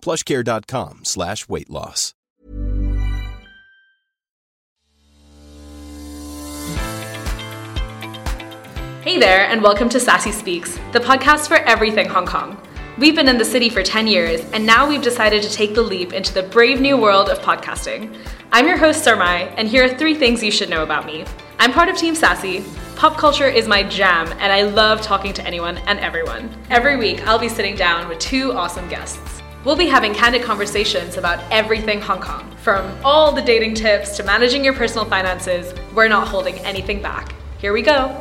plushcare.com slash weight loss. Hey there, and welcome to Sassy Speaks, the podcast for everything Hong Kong. We've been in the city for 10 years, and now we've decided to take the leap into the brave new world of podcasting. I'm your host, Sarmai, and here are three things you should know about me. I'm part of Team Sassy. Pop culture is my jam, and I love talking to anyone and everyone. Every week, I'll be sitting down with two awesome guests. We'll be having candid conversations about everything Hong Kong, from all the dating tips to managing your personal finances. We're not holding anything back. Here we go.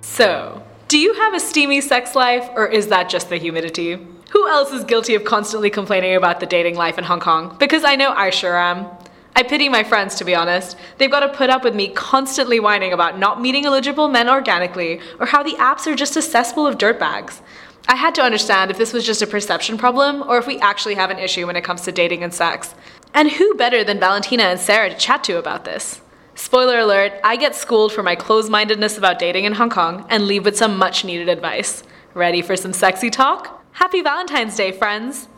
So, do you have a steamy sex life, or is that just the humidity? Who else is guilty of constantly complaining about the dating life in Hong Kong? Because I know I sure am. I pity my friends, to be honest. They've got to put up with me constantly whining about not meeting eligible men organically, or how the apps are just a cesspool of dirtbags. I had to understand if this was just a perception problem, or if we actually have an issue when it comes to dating and sex. And who better than Valentina and Sarah to chat to about this? Spoiler alert, I get schooled for my closed mindedness about dating in Hong Kong and leave with some much needed advice. Ready for some sexy talk? Happy Valentine's Day, friends!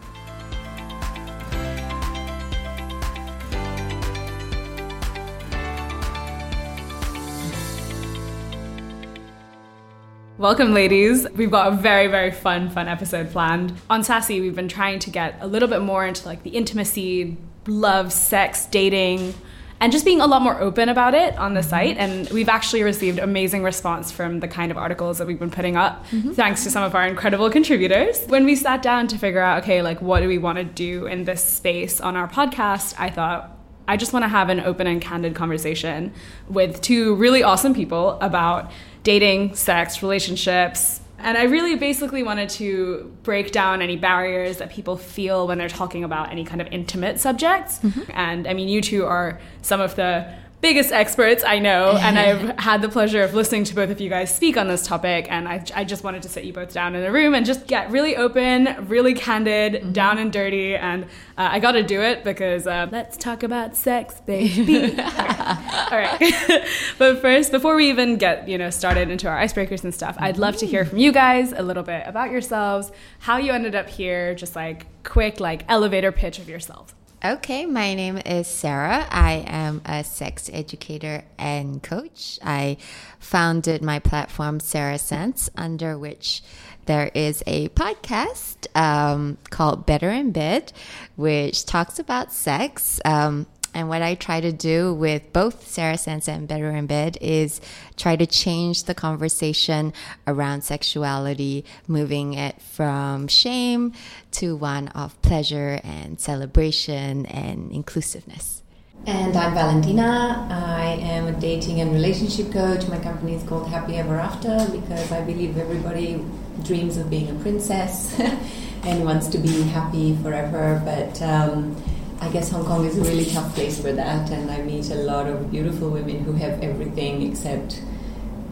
Welcome, ladies. We've got a very, very fun, fun episode planned. On Sassy, we've been trying to get a little bit more into like the intimacy, love, sex, dating, and just being a lot more open about it on the mm-hmm. site. And we've actually received amazing response from the kind of articles that we've been putting up, mm-hmm. thanks to some of our incredible contributors. When we sat down to figure out, okay, like what do we want to do in this space on our podcast, I thought, I just want to have an open and candid conversation with two really awesome people about dating, sex, relationships. And I really basically wanted to break down any barriers that people feel when they're talking about any kind of intimate subjects. Mm-hmm. And I mean, you two are some of the biggest experts I know, and I've had the pleasure of listening to both of you guys speak on this topic. And I, I just wanted to sit you both down in a room and just get really open, really candid, down and dirty. And uh, I got to do it because uh, let's talk about sex, baby. All right. but first, before we even get you know started into our icebreakers and stuff, I'd love to hear from you guys a little bit about yourselves, how you ended up here, just like quick like elevator pitch of yourselves. Okay, my name is Sarah. I am a sex educator and coach. I founded my platform, Sarah Sense, under which there is a podcast um, called Better in Bed, which talks about sex. Um, and what I try to do with both Sarah Sense and Better in Bed is try to change the conversation around sexuality, moving it from shame to one of pleasure and celebration and inclusiveness. And I'm Valentina. I am a dating and relationship coach. My company is called Happy Ever After because I believe everybody dreams of being a princess and wants to be happy forever. But um, I guess Hong Kong is a really tough place for that, and I meet a lot of beautiful women who have everything except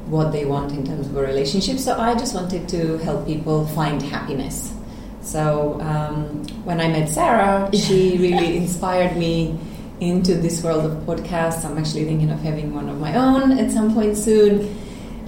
what they want in terms of a relationship. So I just wanted to help people find happiness. So um, when I met Sarah, she really inspired me into this world of podcasts. I'm actually thinking of having one of my own at some point soon.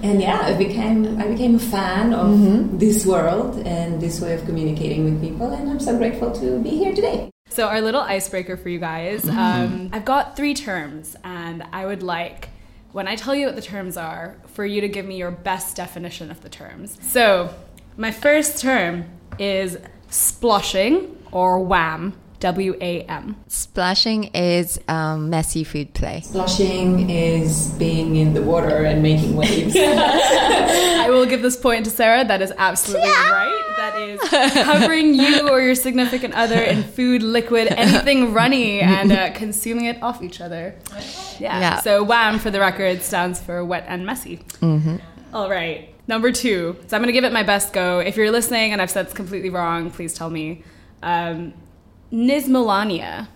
And yeah, I became I became a fan of this world and this way of communicating with people, and I'm so grateful to be here today. So, our little icebreaker for you guys um, I've got three terms, and I would like, when I tell you what the terms are, for you to give me your best definition of the terms. So, my first term is sploshing or WAM. W A M. Splashing is um, messy food play. Splashing is being in the water and making waves. I will give this point to Sarah. That is absolutely right. Is covering you or your significant other in food, liquid, anything runny, and uh, consuming it off each other. Yeah. Yeah. So WAM, for the record, stands for wet and messy. All right. Number two. So I'm going to give it my best go. If you're listening and I've said it's completely wrong, please tell me. Um, Nismelania.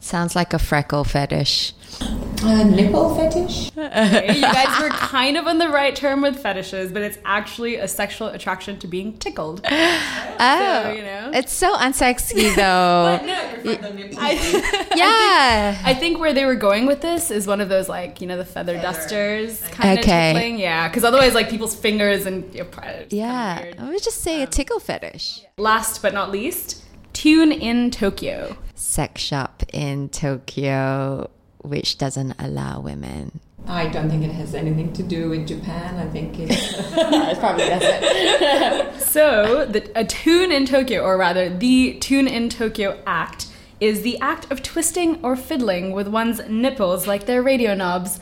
Sounds like a freckle fetish. Uh, nipple fetish? Okay, you guys were kind of on the right term with fetishes, but it's actually a sexual attraction to being tickled. Oh, you know. it's so unsexy though. yeah. I think where they were going with this is one of those like you know the feather dusters kind Okay. of tickling, yeah. Because otherwise, like people's fingers and you know, pri- it's kinda Yeah. weird. I would just say a tickle fetish. Last but not least, tune in Tokyo. Sex shop in Tokyo, which doesn't allow women. I don't think it has anything to do with Japan. I think it's, it probably doesn't. So the a tune in Tokyo, or rather, the tune in Tokyo act. Is the act of twisting or fiddling with one's nipples like they're radio knobs.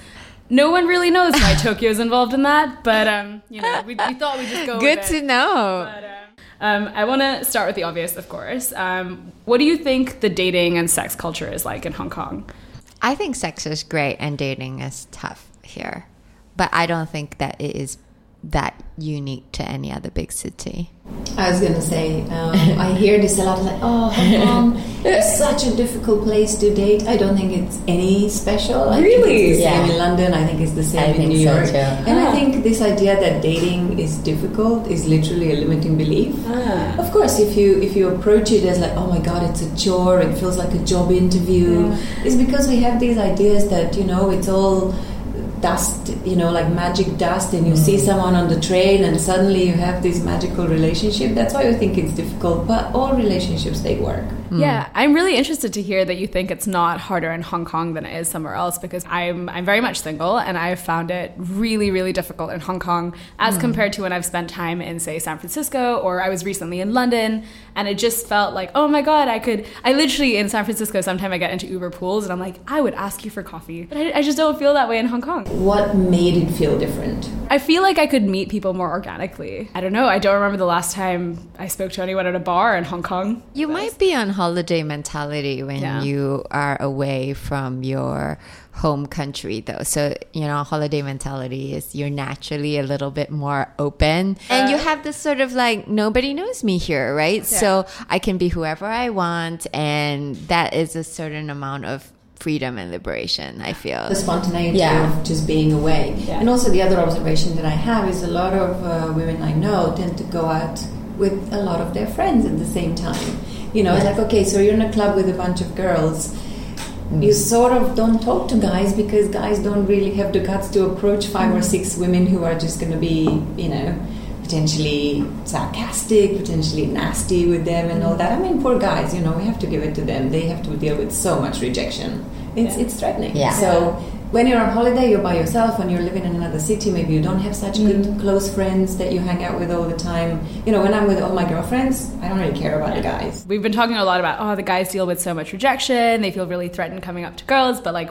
No one really knows why Tokyo's involved in that, but um, you know, we, we thought we'd just go. Good with to it. know. But, um, um, I want to start with the obvious, of course. Um, what do you think the dating and sex culture is like in Hong Kong? I think sex is great and dating is tough here. But I don't think that it is that unique to any other big city. I was going to say, um, I hear this a lot. Like, oh, Hong Kong is such a difficult place to date. I don't think it's any special. I Really? think it's the same Yeah. in London. I think it's the same I in New so York. too. And I think this idea that dating is difficult is literally a limiting belief. Of course, if you if you approach it as like, oh my god, it's a chore. It feels like a job interview. It's because we have these ideas that you know it's all dust, you know, like magic dust, and you see mm. someone on the train, and suddenly you have this magical relationship. That's why I think it's difficult, but all relationships they work. Yeah, I'm really interested to hear that you think it's not harder in Hong Kong than it is somewhere else because I'm I'm very much single and I've found it really really difficult in Hong Kong as hmm. compared to when I've spent time in say San Francisco or I was recently in London and it just felt like oh my god I could I literally in San Francisco sometimes I get into Uber pools and I'm like I would ask you for coffee but I, I just don't feel that way in Hong Kong. What made it feel different? I feel like I could meet people more organically. I don't know. I don't remember the last time I spoke to anyone at a bar in Hong Kong. You might be on holiday mentality when Yeah. you are away from your home country though. So, you know, holiday mentality is you're naturally a little bit more open and you have this sort of like nobody knows me here, right? So, I can be whoever I want and that is a certain amount of freedom and liberation, I feel. the spontaneity Yeah. of just being away. And also the other observation that I have is a lot of uh, women I know tend to go out with a lot of their friends at the same time. You know, like okay, so you're in a club with a bunch of girls. Mm. You sort of don't talk to guys because guys don't really have the guts to approach five or mm. six women who are just going to be, you know, potentially sarcastic, potentially nasty with them and all mm. that. I mean, poor guys, you know, we have to give it to them. They have to deal with so much rejection. It's, it's threatening. Yeah. So when you're on holiday, you're by yourself, and you're living in another city. Maybe you don't have such good mm. close friends that you hang out with all the time. You know, when I'm with all my girlfriends, I don't really care about the guys. We've been talking a lot about oh the guys deal with so much rejection, they feel really threatened coming up to girls, but like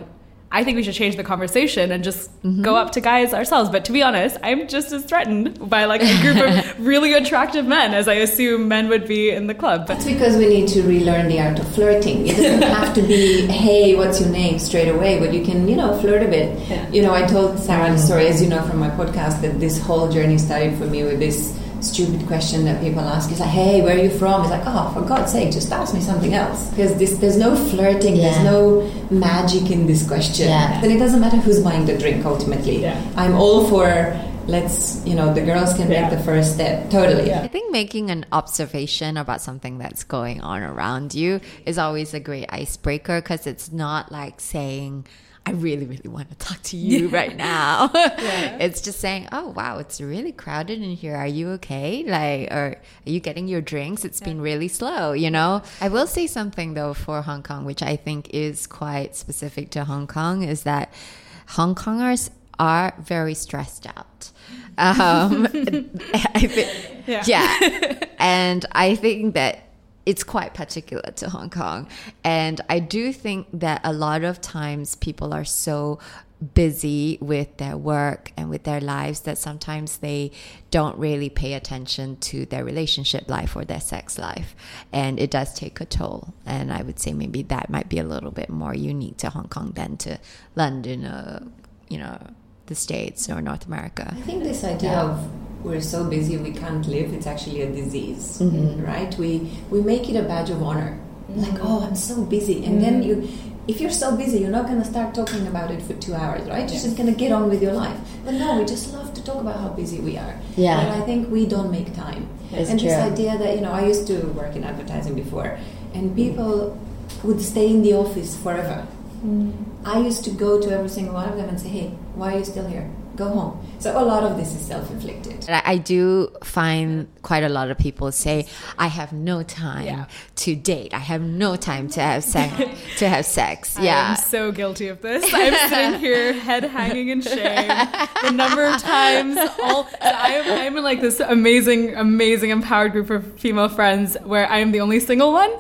I think we should change the conversation and just mm-hmm. go up to guys ourselves. But to be honest, I'm just as threatened by like a group of really attractive men as I assume men would be in the club. But It's because we need to relearn the art of flirting. It doesn't have to be, hey, what's your name straight away, but you can, you know, flirt a bit. You know, I told Sarah the mm-hmm. story, as you know from my podcast, that this whole journey started for me with this stupid question that people ask. is like, hey, where are you from? It's like, oh, for God's sake, just ask me something else. Because this, there's no flirting, Yeah. there's no magic in this question. Yeah. Then it doesn't matter who's buying the drink ultimately. Yeah. I'm all for, let's, you know, the girls can Yeah. make the first step. Totally. I think making an observation about something that's going on around you is always a great icebreaker because it's not like saying, I really, really want to talk to you right now. It's just saying, oh, wow, it's really crowded in here. Are you okay? Like, or are you getting your drinks? It's been really slow, you know? I will say something though for Hong Kong, which I think is quite specific to Hong Kong, is that Hong Kongers are very stressed out. Um, I think, Yeah. yeah. and I think that it's quite particular to Hong Kong. And I do think that a lot of times people are so busy with their work and with their lives that sometimes they don't really pay attention to their relationship life or their sex life. And it does take a toll. And i would say maybe that might be a little bit more unique to hong kong than to london or you know the states or north america. I think this idea of we're so busy we can't live, it's actually a disease, mm-hmm. right? We, we make it a badge of honor. Mm-hmm. Like, oh, I'm so busy. And then mm-hmm. you, if you're so busy, you're not going to start talking about it for two hours, right? You're just going to get on with your life. But no, we just love to talk about how busy we are. Yeah. But I think we don't make time. It's and this idea that, you know, I used to work in advertising before, and people would stay in the office forever. I used to go to every single one of them and say, hey, why are you still here? Go home. So a lot of this is self inflicted. And I I do find quite a lot of people say, "I have no time Yeah. to date. I have no time to have sex. to have sex." Yeah, I'm so guilty of this. I'm sitting here, head hanging in shame. The number of times, all I am, I'm in like this amazing, amazing, empowered group of female friends where I am the only single one,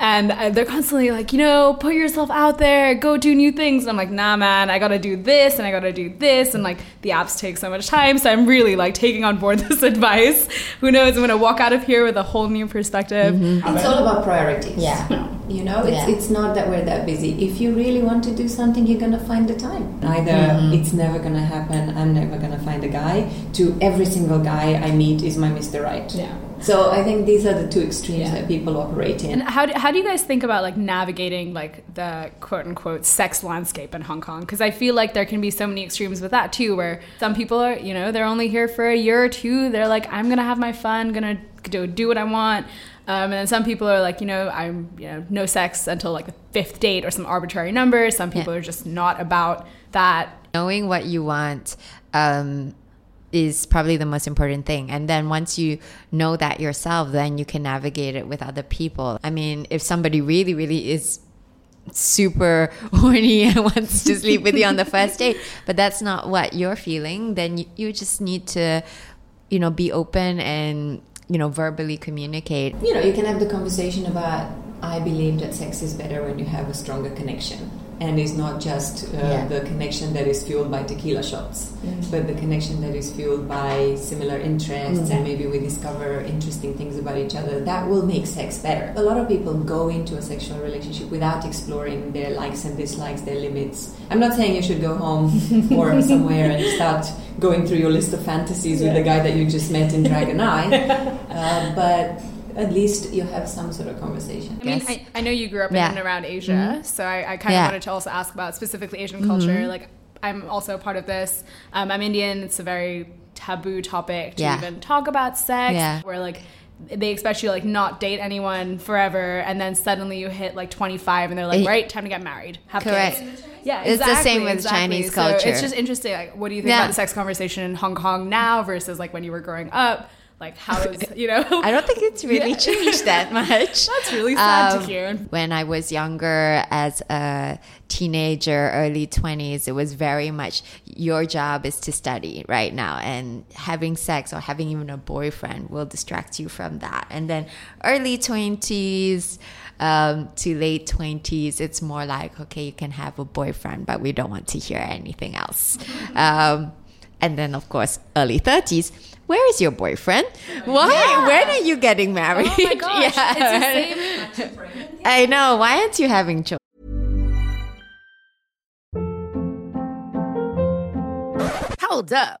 and uh, they're constantly like, you know, put yourself out there, go do new things. And I'm like, nah, man, I gotta do this and I gotta do this, and like the apps take so much time. So I'm really like taking on board this advice. Who knows? I'm gonna walk out of here with a whole new perspective. It's all about priorities. Yeah. You know, it's, Yeah. it's not that we're that busy. If you really want to do something, you're going to find the time. Either Mm-hmm. it's never going to happen, I'm never going to find a guy, to every single guy I meet is my Mr. Right. Yeah. So I think these are the two extremes Yeah. that people operate in. And how do, how do you guys think about like navigating like the quote unquote sex landscape in Hong Kong? Because I feel like there can be so many extremes with that too, where some people are, you know, they're only here for a year or two. They're like, I'm gonna have my fun, gonna do, do what I want. Um, and then some people are like, you know, I'm, you know, no sex until like the fifth date or some arbitrary number. Some people are just not about that. knowing what you want um, is probably the most important thing. And then once you know that yourself, then you can navigate it with other people. I mean, if somebody really, really is super horny and wants to sleep with you on the first date, but that's not what you're feeling, then you, you just need to, you know, be open and, you know, verbally communicate. you know, you can have the conversation about I believe that sex is better when you have a stronger connection. And it's not just uh, Yeah. the connection that is fueled by tequila shots, but the connection that is fueled by similar interests, and maybe we discover interesting things about each other. That will make sex better. A lot of people go into a sexual relationship without exploring their likes and dislikes, their limits. I'm not saying you should go home or somewhere and start going through your list of fantasies with the guy that you just met in Dragon-i, uh, but at least you have some sort of conversation. I mean, I, I know you grew up Yeah. in and around Asia, so I, I kind of Yeah. wanted to also ask about specifically Asian culture. Like, I'm also a part of this. Um, I'm Indian. It's a very taboo topic to Yeah. even talk about sex. Yeah. Where like they expect you to like not date anyone forever, and then suddenly you hit like 25, and they're like, right, time to get married, have Correct. kids. Yeah, It's the same with exactly. Chinese So culture. it's just interesting. Like, what do you think Yeah. about the sex conversation in Hong Kong now versus like when you were growing up? Like, how is you know? I don't think it's really Yeah. changed that much. That's really sad Um, to hear. When I was younger, as a teenager, early 20s, it was very much your job is to study right now. And having sex or having even a boyfriend will distract you from that. And then early 20s um, to late 20s, it's more like, okay, you can have a boyfriend, but we don't want to hear anything else. Um, and then, of course, early 30s. Where is your boyfriend? Why? When are you getting married? Oh my gosh, Yeah. it's the same. I know. Why aren't you having children? Hold up.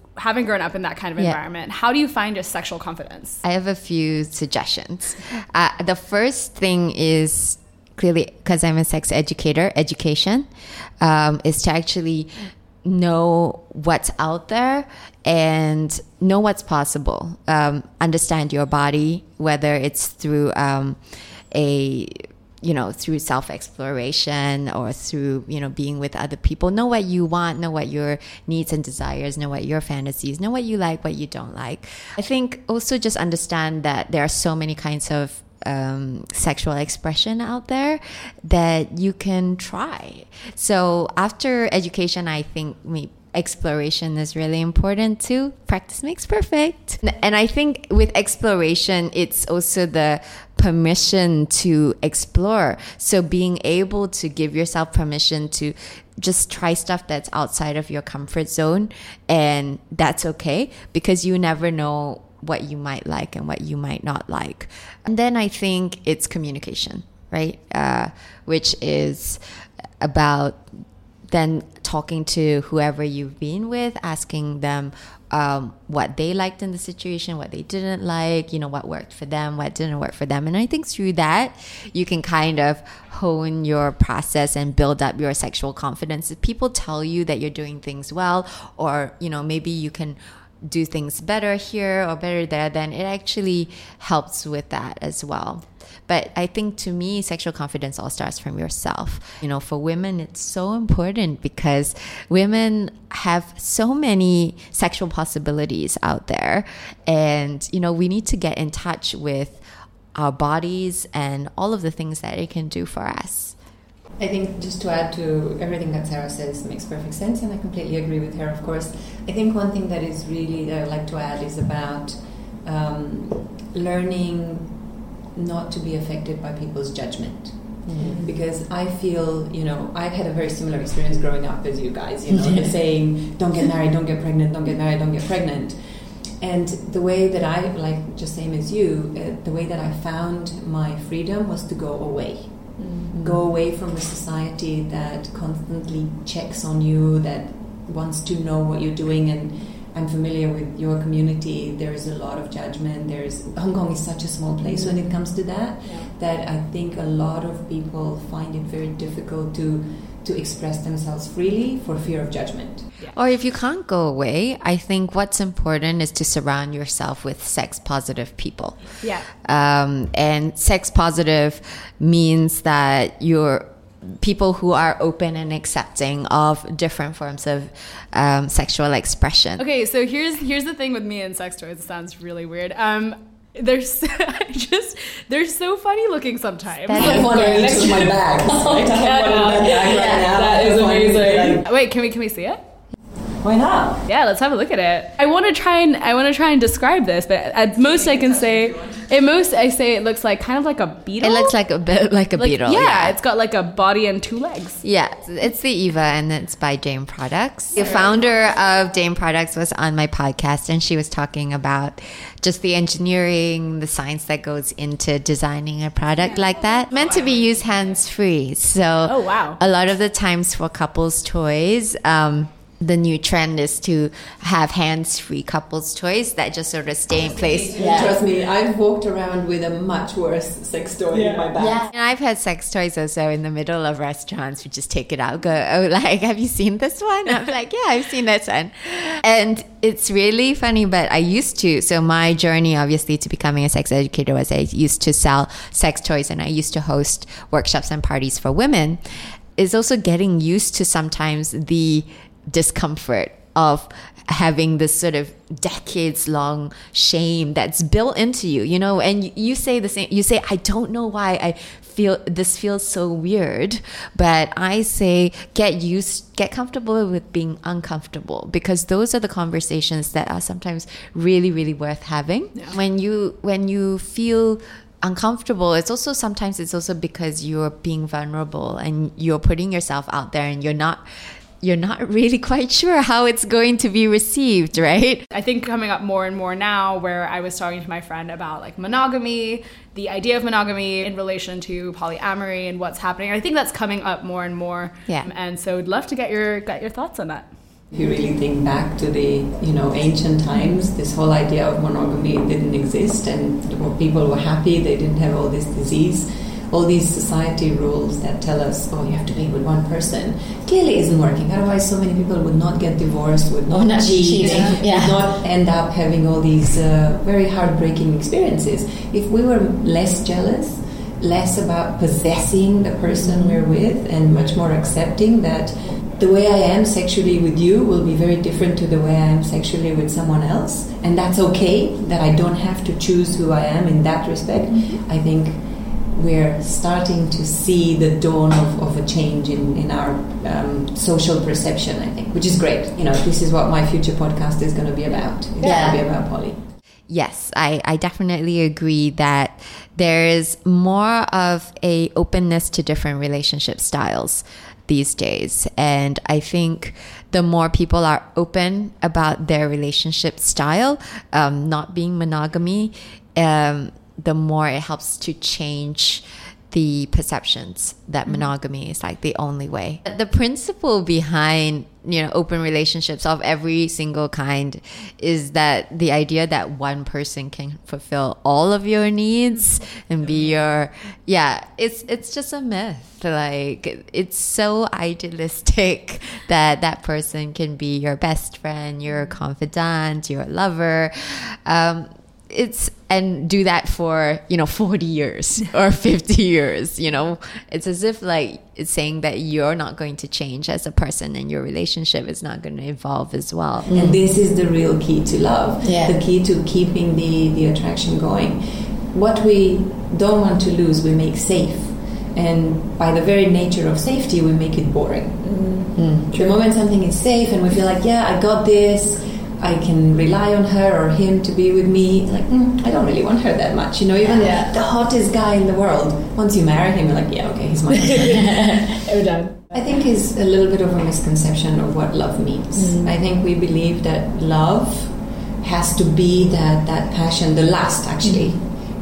having grown up in that kind of Yeah. environment. How do you find your sexual confidence? I have a few suggestions. Uh, the first thing is clearly because I'm a sex educator, education um, is to actually know what's out there and know what's possible. Um, understand your body, whether it's through um, a you know through self exploration or through you know being with other people. Know what you want know what your needs and desires know what your fantasies know what you like what you don't like. I think also just understand that there are so many kinds of um, sexual expression out there that you can try. So after education i think me exploration is really important too. Practice makes perfect. And I think with exploration, it's also the permission to explore. So being able to give yourself permission to just try stuff that's outside of your comfort zone and that's okay because you never know what you might like and what you might not like. And then I think it's communication, right? Uh, which is about then talking to whoever you've been with, asking them um, what they liked in the situation, what they didn't like, you know, what worked for them, what didn't work for them. And I think through that, you can kind of hone your process and build up your sexual confidence. If people tell you that you're doing things well, or, you know, maybe you can do things better here or better there, then it actually helps with that as well. But I think to me, sexual confidence all starts from yourself. You know, for women, it's so important because women have so many sexual possibilities out there. And, you know, we need to get in touch with our bodies and all of the things that it can do for us. I think just to add to everything that Sarah says makes perfect sense, and I completely agree with her, of course. I think one thing that is really that I'd like to add is about um, learning not to be affected by people's judgment. Mm-hmm. Because I feel, you know, I've had a very similar experience growing up as you guys, you know, the mm-hmm. saying, don't get married, don't get pregnant, don't get married, don't get pregnant. And the way that I, like, just same as you, uh, the way that I found my freedom was to go away mm-hmm. go away from a society that constantly checks on you, that wants to know what you're doing. And I'm familiar with your community. There is a lot of judgment. There's Hong Kong is such a small place when it comes to that that I think a lot of people find it very difficult to to express themselves freely for fear of judgment. Or if you can't go away, I think what's important is to surround yourself with sex positive people. Yeah. Um, and sex positive means that you're people who are open and accepting of different forms of um, sexual expression. Okay, so here's here's the thing with me and sex toys. It sounds really weird. Um, they're so, just they're so funny looking sometimes. That I is want to my bags. I have one in my bag right now. That is That's why I'm amazing. Wait, can we can we see it? Why not? Yeah, let's have a look at it. I want to try and I want to try and describe this, but at most I can say, at most I say it looks like kind of like a beetle. It looks like a bit like a Like, beetle. Yeah, it's got like a body and two legs. Yeah, it's the Eva and it's by Dame Products. The founder of Dame Products was on my podcast and she was talking about just the engineering, the science that goes into designing a product like that. Meant to be used hands free. So Oh, wow. a lot of the times for couples toys, um, the new trend is to have hands-free couples toys that just sort of stay in place. Trust me, I've walked around with a much worse sex toy in my bag. Yeah, and I've had sex toys also in the middle of restaurants. We just take it out, go, oh, like, have you seen this one? I'm like, yeah, I've seen this one. And it's really funny, but I used to. So my journey, obviously, to becoming a sex educator was I used to sell sex toys and I used to host workshops and parties for women. Is also getting used to sometimes the discomfort of having this sort of decades long shame that's built into you you know? And you say the same you say i don't know why i feel this feels so weird but i say get used get comfortable with being uncomfortable because those are the conversations that are sometimes really really worth having. When you when you feel uncomfortable it's also sometimes it's also because you're being vulnerable and you're putting yourself out there and you're not you're not really quite sure how it's going to be received, right? I think coming up more and more now, where I was talking to my friend about like monogamy, the idea of monogamy in relation to polyamory and what's happening. I think that's coming up more and more. Yeah. Um, and so I'd love to get your get your thoughts on that. If you really think back to the you know ancient times, this whole idea of monogamy didn't exist, and people were happy. They didn't have all this disease all these society rules that tell us, oh, you have to be with one person, clearly isn't working. Otherwise, so many people would not get divorced, would not, not cheat, yeah. would not end up having all these uh, very heartbreaking experiences. If we were less jealous, less about possessing the person we're with, and much more accepting that the way I am sexually with you will be very different to the way I am sexually with someone else, and that's okay. That I don't have to choose who I am in that respect. I think we're starting to see the dawn of, of a change in, in our um, social perception, I think, which is great. You know, this is what my future podcast is going to be about. It's Yeah. going to be about poly. Yes, I, I definitely agree that there is more of a openness to different relationship styles these days. And I think the more people are open about their relationship style, um, not being monogamy, um, the more it helps to change the perceptions that monogamy is like the only way. The principle behind you know open relationships of every single kind is that the idea that one person can fulfill all of your needs and be your yeah it's it's just a myth. Like it's so idealistic that that person can be your best friend your confidant your lover. Um it's and do that for you know 40 years or 50 years you know it's as if like it's saying that you're not going to change as a person and your relationship is not going to evolve as well And this is the real key to love, Yeah. the key to keeping the, the attraction going. What we don't want to lose, we make safe. And by the very nature of safety, we make it boring. Mm. The moment something is safe and we feel like, yeah, I got this, I can rely on her or him to be with me, like, mm, I don't really want her that much. You know, even Yeah. the hottest guy in the world, once you marry him, you're like, yeah, okay, he's mine. We're done. I think is a little bit of a misconception of what love means. I think we believe that love has to be that that passion, the lust actually,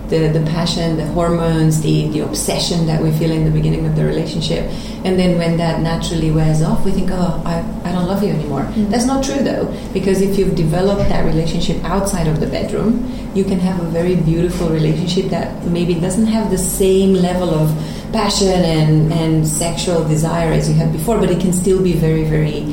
the the passion, the hormones, the the obsession that we feel in the beginning of the relationship, and then when that naturally wears off, we think, oh, I I don't love you anymore. That's not true though, because if you've developed that relationship outside of the bedroom, you can have a very beautiful relationship that maybe doesn't have the same level of passion and, and sexual desire as you had before, but it can still be very, very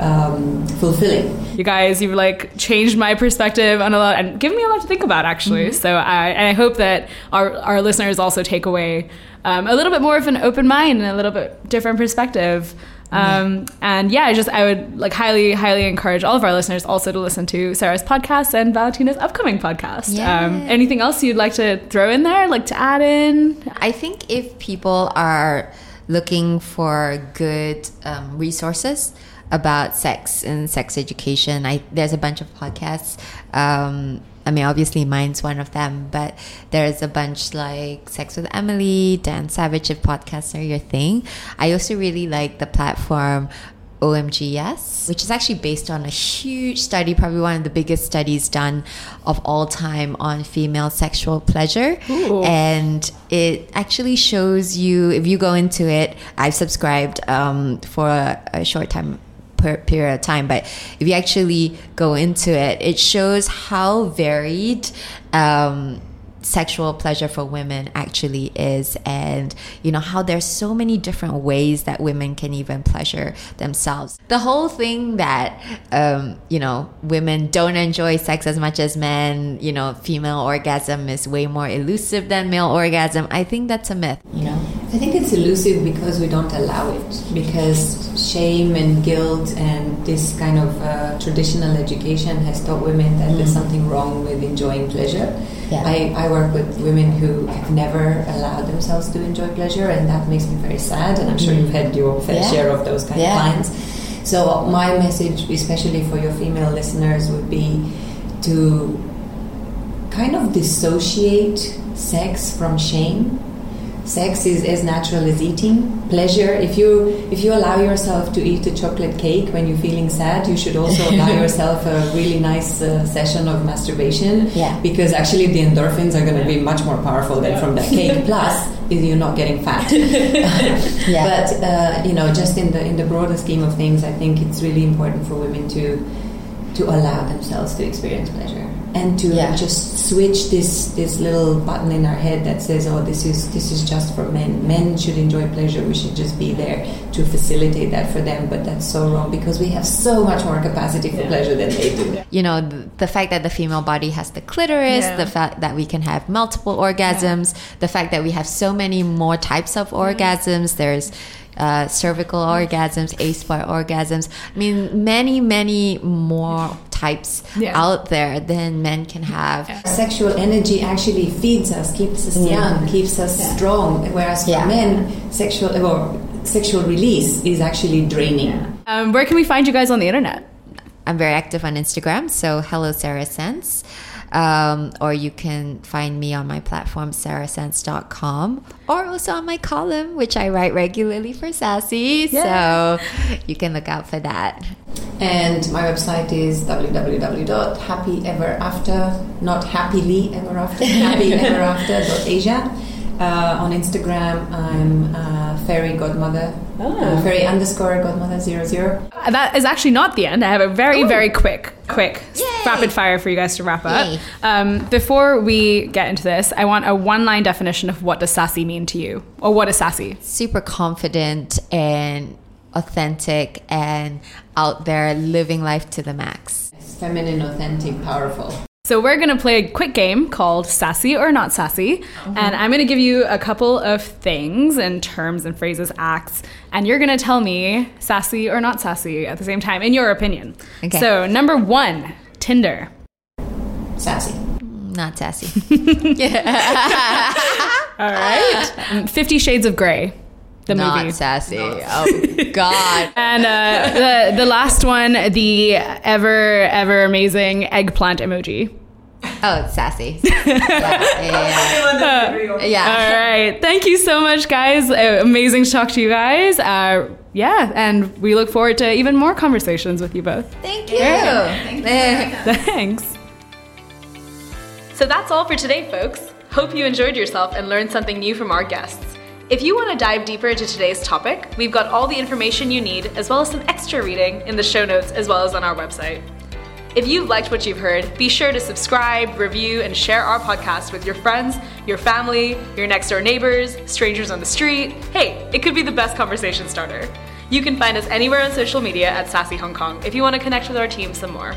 um, fulfilling. You guys, you've like changed my perspective on a lot and given me a lot to think about actually. So I, and I hope that our, our listeners also take away um, a little bit more of an open mind and a little bit different perspective. Um, and yeah, I just I would like highly, highly encourage all of our listeners also to listen to Sarah's podcast and Valentina's upcoming podcast. Um, Yeah. anything else you'd like to throw in there, like to add in? I think if people are looking for good um, resources about sex and sex education, I there's a bunch of podcasts. Um, I mean, obviously, mine's one of them, but there's a bunch like Sex with Emily, Dan Savage, if podcasts are your thing. I also really like the platform OMGYes, which is actually based on a huge study, probably one of the biggest studies done of all time on female sexual pleasure. And it actually shows you, if you go into it, I've subscribed um, for a, a short time per- period of time. But if you actually go into it, it shows how varied. Um, sexual pleasure for women actually is and you know how there's so many different ways that women can even pleasure themselves the whole thing that um, you know women don't enjoy sex as much as men you know female orgasm is way more elusive than male orgasm i think that's a myth you know I think it's elusive because we don't allow it. Because shame and guilt and this kind of uh, traditional education has taught women that there's something wrong with enjoying pleasure. Yeah. I, I work with women who have never allowed themselves to enjoy pleasure, and that makes me very sad. And I'm sure you've mm. had your fair Yeah. share of those kind Yeah. of clients. So, uh, my message, especially for your female listeners, would be to kind of dissociate sex from shame. Sex is as natural as eating. Pleasure. If you if you allow yourself to eat a chocolate cake when you're feeling sad, you should also allow yourself a really nice uh, session of masturbation. Yeah. Because actually, the endorphins are going to be much more powerful than from that cake. Plus, you're not getting fat. Yeah. But uh, you know, just in the in the broader scheme of things, I think it's really important for women to to allow themselves to experience pleasure and to Yeah. just switch this this little button in our head that says, "Oh, this is this is just for men. Men should enjoy pleasure. We should just be there to facilitate that for them." But that's so wrong because we have so much more capacity for pleasure than they do. you know the, the fact that the female body has the clitoris Yeah. the fact that we can have multiple orgasms the fact that we have so many more types of orgasms there's uh, cervical orgasms a spot orgasms i mean many many more types Yeah. out there than men can have Sexual energy actually feeds us, keeps us young, keeps us strong. Whereas for Yeah. men, sexual or sexual release is actually draining. Um, where can we find you guys on the internet? I'm very active on Instagram, so hello Sarah Sense. Um, or you can find me on my platform, sarahsense.com, or also on my column, which I write regularly for Sassy. So you can look out for that. And my website is www.happyeverafter, not happily ever after, happyeverafter.asia. Uh, on Instagram, I'm uh, fairy godmother, uh, fairy underscore godmother zero zero. Uh, That is actually not the end. I have a very, very quick, quick rapid fire for you guys to wrap up. Um, before we get into this, I want a one line definition of what does sassy mean to you? Or what is sassy? Super confident and authentic and out there living life to the max. Feminine, authentic, powerful. So we're gonna play a quick game called Sassy or Not Sassy, Mm-hmm. and I'm gonna give you a couple of things and terms and phrases, acts, and you're gonna tell me sassy or not sassy at the same time, in your opinion. Okay. So number one, Tinder. Sassy. Not sassy. All right. Um, Fifty Shades of Grey, the Not movie. sassy. Oh, God. And uh, the the last one, the ever ever amazing eggplant emoji. Oh, it's sassy. yeah, yeah, yeah. Yeah. All right. Thank you so much, guys. Uh, amazing to talk to you guys. Uh, yeah, and we look forward to even more conversations with you both. Thank you. Thanks. So that's all for today, folks. Hope you enjoyed yourself and learned something new from our guests. If you want to dive deeper into today's topic, we've got all the information you need, as well as some extra reading in the show notes, as well as on our website. If you've liked what you've heard, be sure to subscribe, review, and share our podcast with your friends, your family, your next door neighbors, strangers on the street. Hey, it could be the best conversation starter. You can find us anywhere on social media at Sassy Hong Kong if you want to connect with our team some more.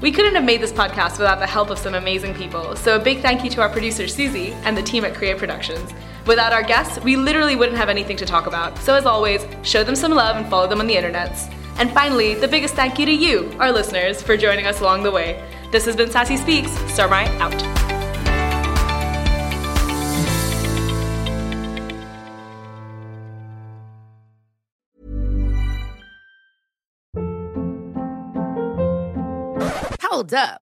We couldn't have made this podcast without the help of some amazing people, so a big thank you to our producer Susie and the team at Create Productions. Without our guests, we literally wouldn't have anything to talk about, so as always, show them some love and follow them on the internets. And finally, the biggest thank you to you, our listeners, for joining us along the way. This has been Sassy Speaks, Starmai out. Hold up.